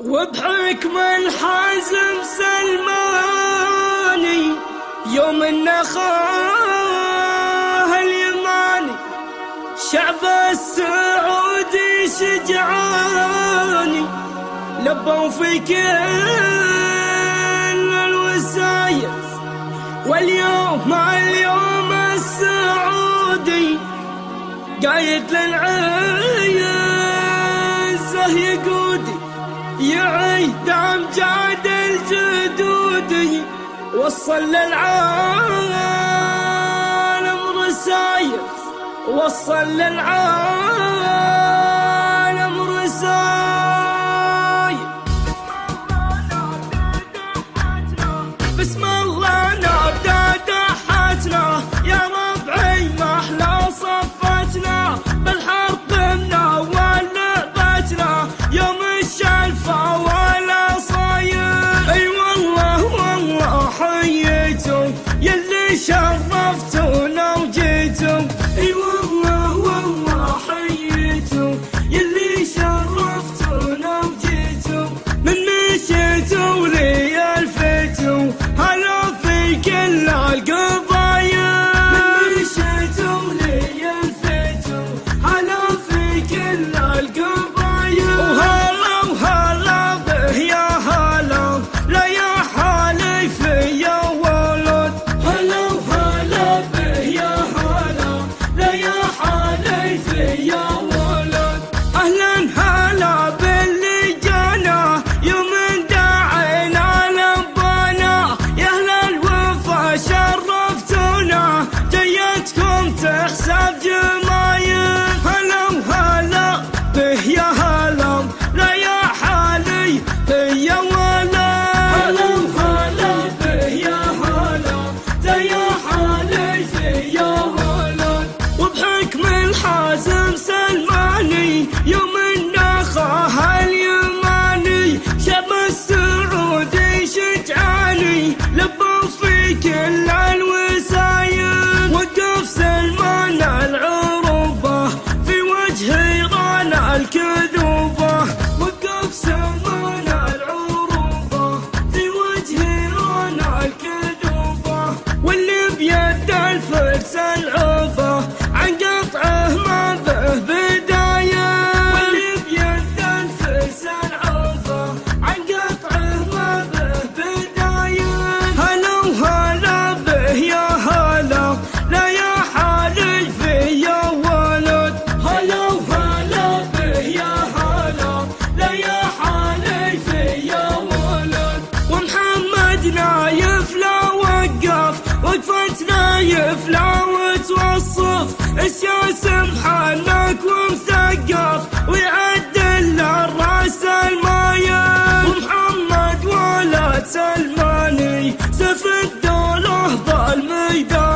وبحكم الحزم سلماني يوم النخاه اليماني. شعب السعودي شجعاني لبوا في كل الوسايس. واليوم مع اليوم السعودي قايد للعيزه يقودي يعيد امجاد الجدود وصل للعالم رسايل وصل للعالم رسايل. شايف لا توصف السياسة بحالك ومثقف ويعدل الرأس المايل. ومحمد ولد سلماني سيف الدولة ظالم يدافع